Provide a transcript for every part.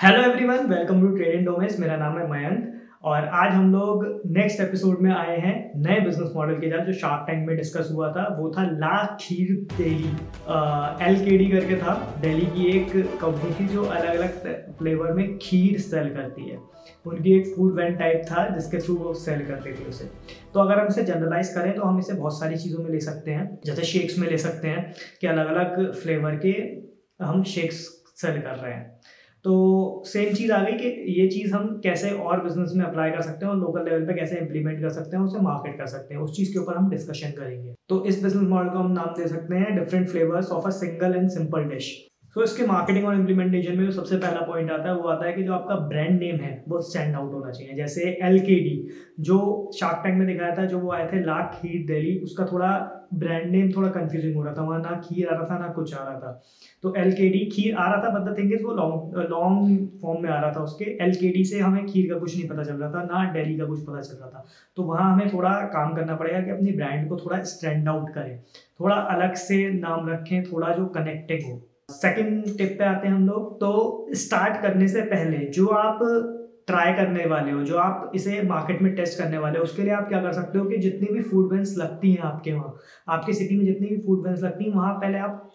Hello everyone welcome to trade in domes मेरा नाम है मयंक और आज हम लोग नेक्स्ट एपिसोड में आए हैं नए बिज़नेस मॉडल के साथ जो शार्क टैंक में डिस्कस हुआ था। वो था la kheer deli L K D करके था। दिल्ली की एक कंपनी थी जो अलग अलग फ्लेवर में खीर सेल करती है। उनकी एक फ़ूड वैन टाइप था जिसके थ्रू वो सेल करते थे उसे। तो अगर हम इसे जनरलाइज करें तो हम इसे बहुत सारी चीज़ों में ले सकते हैं। जैसे शेक्स में ले सकते हैं कि अलग अलग फ्लेवर के हम शेक्स सेल कर रहे हैं। तो सेम चीज़ आ गई कि ये चीज़ हम कैसे और बिज़नेस में अप्लाई कर सकते हैं और लोकल लेवल पे कैसे इंप्लीमेंट कर सकते हैं, उसे मार्केट कर सकते हैं। उस चीज़ के ऊपर हम डिस्कशन करेंगे। तो इस बिज़नेस मॉडल को हम नाम दे सकते हैं different flavours of a single and simple dish so so, इसके मार्केटिंग और इम्प्लीमेंटेशन में जो सबसे पहला पॉइंट आता है वो आता है कि जो आपका ब्रांड नेम है वो स्टैंड आउट होना चाहिए। जैसे एल के डी जो शार्क टैंक में दिखाया था जो वो आए थे लाख खीर दिल्ली उसका थोड़ा ब्रांड नेम थोड़ा कंफ्यूजिंग हो रहा था। वहाँ ना खीर आ रहा था ना कुछ आ रहा था। तो एल के डी खीर आ रहा था बट द थिंग इज़ वो लॉन्ग लॉन्ग फॉर्म में आ रहा था उसके। एल के डी से हमें खीर का कुछ नहीं पता चल रहा था ना डेली का कुछ पता चल रहा था। तो वहाँ हमें थोड़ा काम करना पड़ेगा कि अपनी ब्रांड को थोड़ा स्टैंड आउट करें। थोड़ा अलग से नाम रखें थोड़ा जो कनेक्टिंग हो। सेकंड टिप पे आते हैं हम लोग। तो स्टार्ट करने से पहले जो आप ट्राई करने वाले हो, जो आप इसे मार्केट में टेस्ट करने वाले हो, उसके लिए आप क्या कर सकते हो कि जितनी भी फ़ूड बैंक लगती हैं आपके वहाँ, आपके सिटी में जितनी भी फ़ूड बैंक लगती हैं, वहाँ पहले आप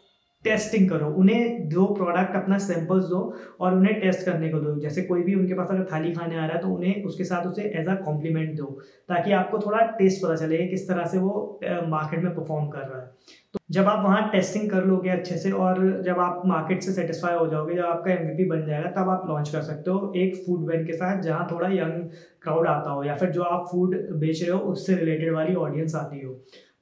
टेस्टिंग करो, उन्हें दो प्रोडक्ट अपना सैंपल्स दो और उन्हें टेस्ट करने को दो। जैसे कोई भी उनके पास अगर थाली खाने आ रहा है तो उन्हें उसके साथ उसे एज अ कॉम्प्लीमेंट दो, ताकि आपको थोड़ा टेस्ट पता चले किस तरह से वो मार्केट में परफॉर्म कर रहा है। तो जब आप वहाँ टेस्टिंग कर लोगे अच्छे से और जब आप मार्केट से सेटिस्फाई हो जाओगे, जब आपका एमवीपी बन जाएगा, तब आप लॉन्च कर सकते हो एक फ़ूड वैन के साथ, जहाँ थोड़ा यंग क्राउड आता हो, या फिर जो आप फ़ूड बेच रहे हो, उससे रिलेटेड वाली ऑडियंस आती हो।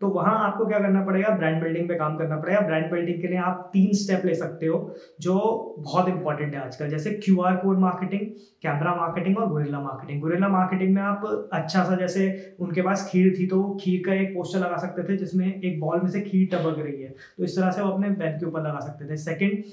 तो वहाँ आपको क्या करना पड़ेगा? ब्रांड बिल्डिंग पे काम करना पड़ेगा। ब्रांड बिल्डिंग के लिए आप तीन स्टेप ले सकते हो, जो बहुत इंपॉर्टेंट है आजकल। जैसे Q R code marketing camera marketing और गुरेला मार्केटिंग गुरेला मार्केटिंग में आप अच्छा सा जैसे उनके पास खीर थी तो खीर का एक पोस्टर लगा सकते थे, जिसमें एक बॉल में से खीर टपक रही है। तो इस तरह से वो अपने बैन के ऊपर लगा सकते थे। सेकेंड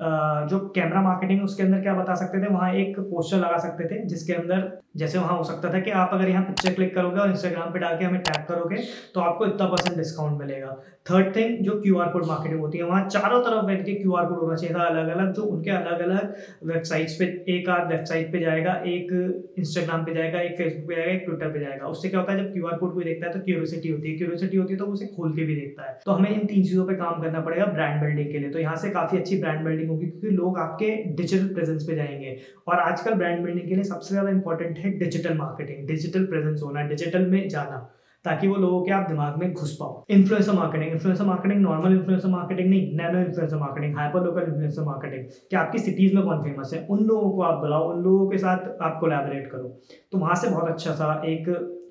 जो कैमरा मार्केटिंग उसके अंदर क्या बता सकते थे? वहाँ एक पोस्टर लगा सकते थे, जिसके अंदर जैसे वहाँ हो सकता था कि आप अगर यहाँ पिक्चर क्लिक करोगे और इंस्टाग्राम पे डाल के हमें टैग करोगे तो आपको इतना परसेंट डिस्काउंट मिलेगा। थर्ड थिंग जो क्यू आर कोड मार्केटिंग होती है, वहाँ चारों तरफ़ बैठ के क्यू आर कोड होना चाहिए था अलग अलग जो उनके अलग अलग वेबसाइट्स पे, एक आध वेबसाइट पे जाएगा, एक इंस्टाग्राम पे जाएगा, एक फेसबुक पे जाएगा, एक ट्विटर पे जाएगा। उससे क्या होता है, जब क्यू आर कोड कोई देखता है तो क्यूरोसिटी होती है। क्यूरोसिटी होती है तो उसे खोल के भी देखता है। तो हमें इन तीन चीज़ों पर काम करना पड़ेगा ब्रांड बिल्डिंग के लिए। तो यहाँ से काफ़ी अच्छी ब्रांड बिल्डिंग होगी क्योंकि लोग आपके डिजिटल प्रेजेंस पे जाएँगे। और आजकल ब्रांड बिल्डिंग के लिए सबसे ज़्यादा इंपॉर्टेंट है डिजिटल मार्केटिंग डिजिटल प्रेजेंस होना डिजिटल में जाना, ताकि वो लोगों के आप दिमाग में घुस पाओ। Influencer marketing influencer marketing normal influencer marketing नहीं nano influencer marketing hyperlocal influencer marketing कि आपकी सिटीज़ में कौन फ़ेमस है, उन लोगों को आप बुलाओ, उन लोगों के साथ आप कोलैबोरेट करो। तो वहाँ से बहुत अच्छा सा एक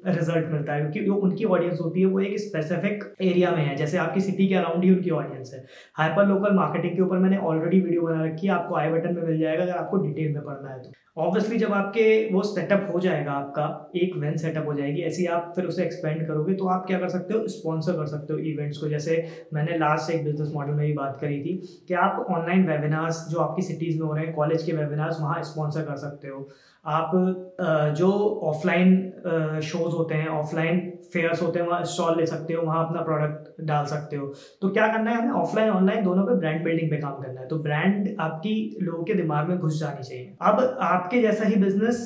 रिज़ल्ट मिलता है, क्योंकि जो उनकी ऑडियंस होती है, वो एक स्पेसिफिक एरिया में है, जैसे आपकी सिटी के अराउंड ही उनकी ऑडियंस है। हाइपर लोकल मार्केटिंग के ऊपर मैंने ऑलरेडी वीडियो बना रखी है, आपको आई बटन में मिल जाएगा अगर आपको डिटेल में पढ़ना है तो। ऑब्वियसली जब आपके वो सेटअप हो जाएगा, आपका एक वेन सेटअप हो जाएगी, ऐसे आप फिर उसे एक्सपेंड करोगे तो आप क्या कर सकते हो? स्पॉन्सर कर सकते हो इवेंट्स को। जैसे मैंने लास्ट एक बिज़नेस मॉडल में भी बात करी थी कि आप ऑनलाइन वेबिनार्स जो आपकी सिटीज़ में हो रहे हैं कॉलेज के वेबिनार्स वहाँ स्पॉन्सर कर सकते हो। आप जो ऑफलाइन शोज़ होते हैं ऑफलाइन फेयर्स होते हैं, वहाँ स्टॉल ले सकते हो, वहाँ अपना प्रोडक्ट डाल सकते हो। तो क्या करना है, हमें ऑफलाइन ऑनलाइन दोनों पे ब्रांड बिल्डिंग पे काम करना है। तो ब्रांड आपकी लोगों के दिमाग में घुस जानी चाहिए। अब आपके जैसा ही बिज़नेस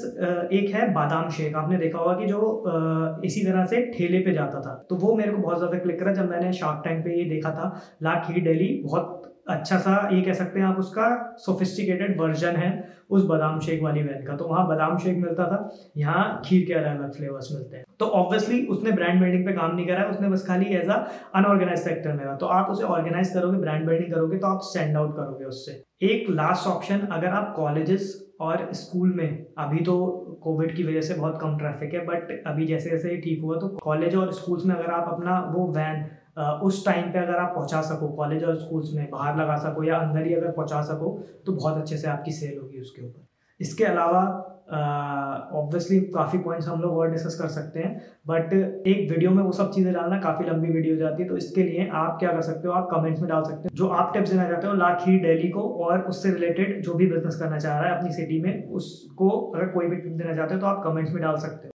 एक है बादाम शेक। आपने देखा होगा कि जो इसी तरह से ठेले पे जाता था। तो वो मेरे को बहुत ज़्यादा क्लिक करा जब मैंने शार्क टैंक पे ये देखा था। लाख ही डेली बहुत अच्छा सा ये कह सकते हैं आप उसका सोफिस्टिकेटेड वर्जन है उस बादाम शेक वाली वैन का। तो वहाँ बादाम शेक मिलता था। यहाँ खीर के अलग अलग फ्लेवर्स मिलते हैं। तो ऑब्वियसली उसने ब्रांड बिल्डिंग पे काम नहीं करा, उसने बस खाली एज अ अनऑर्गेनाइज सेक्टर में तो आप उसे ऑर्गेनाइज करोगे ब्रांड बिल्डिंग करोगे तो आप स्टैंड आउट करोगे उससे। एक लास्ट ऑप्शन अगर आप कॉलेजेस और स्कूल में, अभी तो कोविड की वजह से बहुत कम ट्रैफ़िक है बट अभी जैसे जैसे ही ठीक हुआ तो कॉलेज और स्कूल्स में अगर आप अपना वो वैन उस टाइम पे अगर आप पहुँचा सको कॉलेज और स्कूल्स में बाहर लगा सको या अंदर ही अगर पहुँचा सको तो बहुत अच्छे से आपकी सेल होगी उसके ऊपर। इसके अलावा ऑब्वियसली काफ़ी पॉइंट्स हम लोग और डिस्कस कर सकते हैं बट एक वीडियो में वो सब चीज़ें डालना काफ़ी लंबी वीडियो जाती है तो इसके लिए आप क्या कर सकते हो, आप कमेंट्स में डाल सकते हो। जो आप टिप्स देना चाहते हो, लाख डेली को और उससे रिलेटेड जो भी बिज़नेस करना चाह रहा है अपनी सिटी में, उसको अगर कोई भी टिप देना चाहते हो तो आप कमेंट्स में डाल सकते हो।